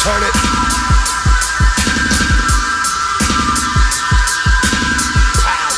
Turn it. Power,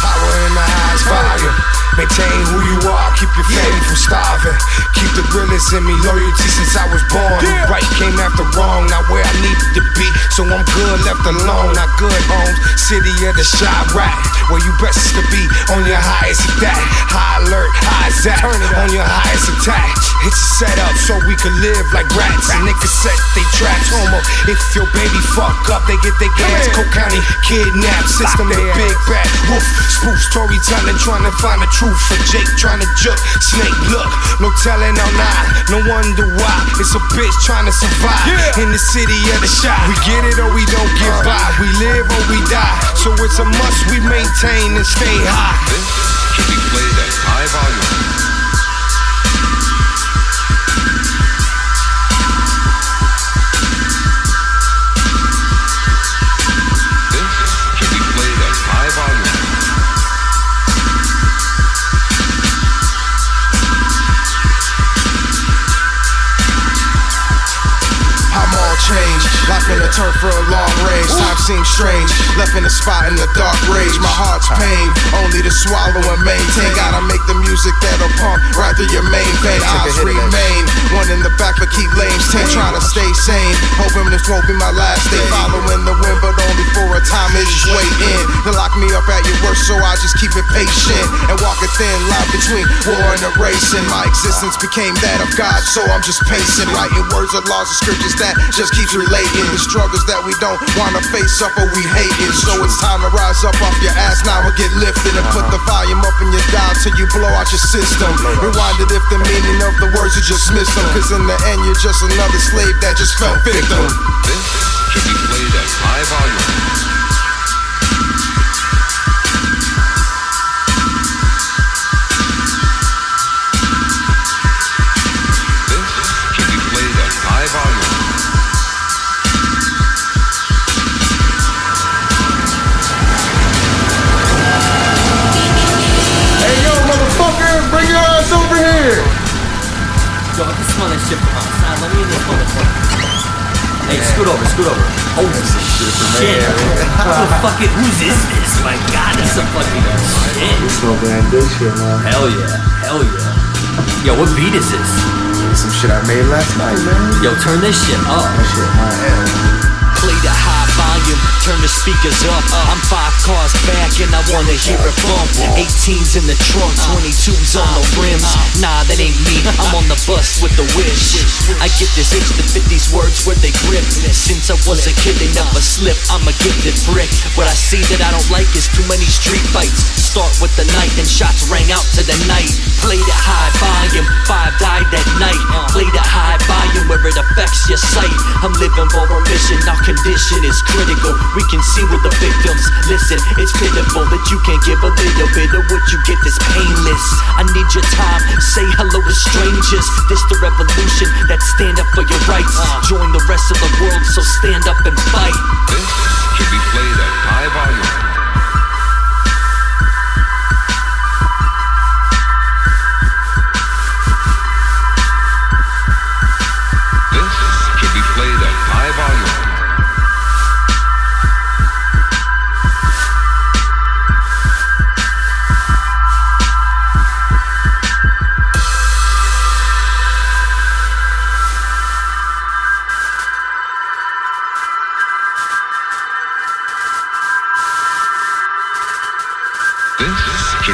Power in the highest volume. Maintain who you are, keep your family from starving. Keep the realest in me, loyalty since I was born. Right came after wrong, not where I needed to be. So I'm good, left alone, not good homes. City of the shot rat, where you best to be on your highest attack. High alert, high zap, on your highest attack. It's a setup so we can live like rats. And niggas set they traps. Homo, if your baby fuck up, they get their gas. Cook County kidnap system, the big bad wolf. Spoof storytelling, trying to find the truth. For Jake trying to juke, snake look, no telling or not. No wonder why it's a bitch trying to survive in the city of the shot. We get it or we don't get uh-huh. by. We live or we die. So it's a must we maintain and stay high. This should be played at high volume. All changed. Life in the turf for a long range. Time seems strange. Left in a spot in the dark rage. My heart's pain. Only to swallow and maintain. Gotta make the music that'll pump right through your main vein. Eyes remain. One in the back, but keep lanes. Ten trying to stay sane. Hoping this won't be my last day. Following the wind, but only for a time. It just wait in. To lock me up at your worst, so I just keep it patient. And walk a thin line between war and erasing. My existence became that of God, so I'm just pacing. Writing words of laws and scriptures that just keeps relating. The struggles that we don't wanna face up or we hate it. So it's time to rise up off your ass now and get lifted and put the volume up in your dial till you blow out your system. Rewind it if the meaning of the words you just missed them. Cause in the end, you're just another slave that just fell victim. This should be played at high volume. this shit from outside. Let me in this motherfucker. Hey, scoot over, scoot over. Oh, this is shit for me. Shit. fuck fucking, whose is this? My god, that's a fucking shit. You're smoking that shit, man. Hell yeah, hell yeah. Yo, what beat is this? Some shit I made last night, man. Yo, turn this shit up. That shit, my. Play the high volume, turn the speakers up. I'm 5'2", wanna hear it bump. 18s in the trunk, 22s on the rims. Nah, that ain't me. I'm on the bus with the wish. I get this itch to fit these words where they grip. Since I was a kid, they never slip. I'm a gifted brick. What I see that I don't like is too many street fights. Start with the knife and shots rang out to the night. Play it affects your sight. I'm living for a mission, our condition is critical. We can see with the victims. Listen, it's pitiful that you can't give a little bit of what you get that's painless. I need your time, say hello to strangers. This the revolution that stand up for your rights. Uh. Join the rest of the world, so stand up and fight. This should be played at high volume.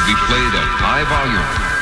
Be played at high volume.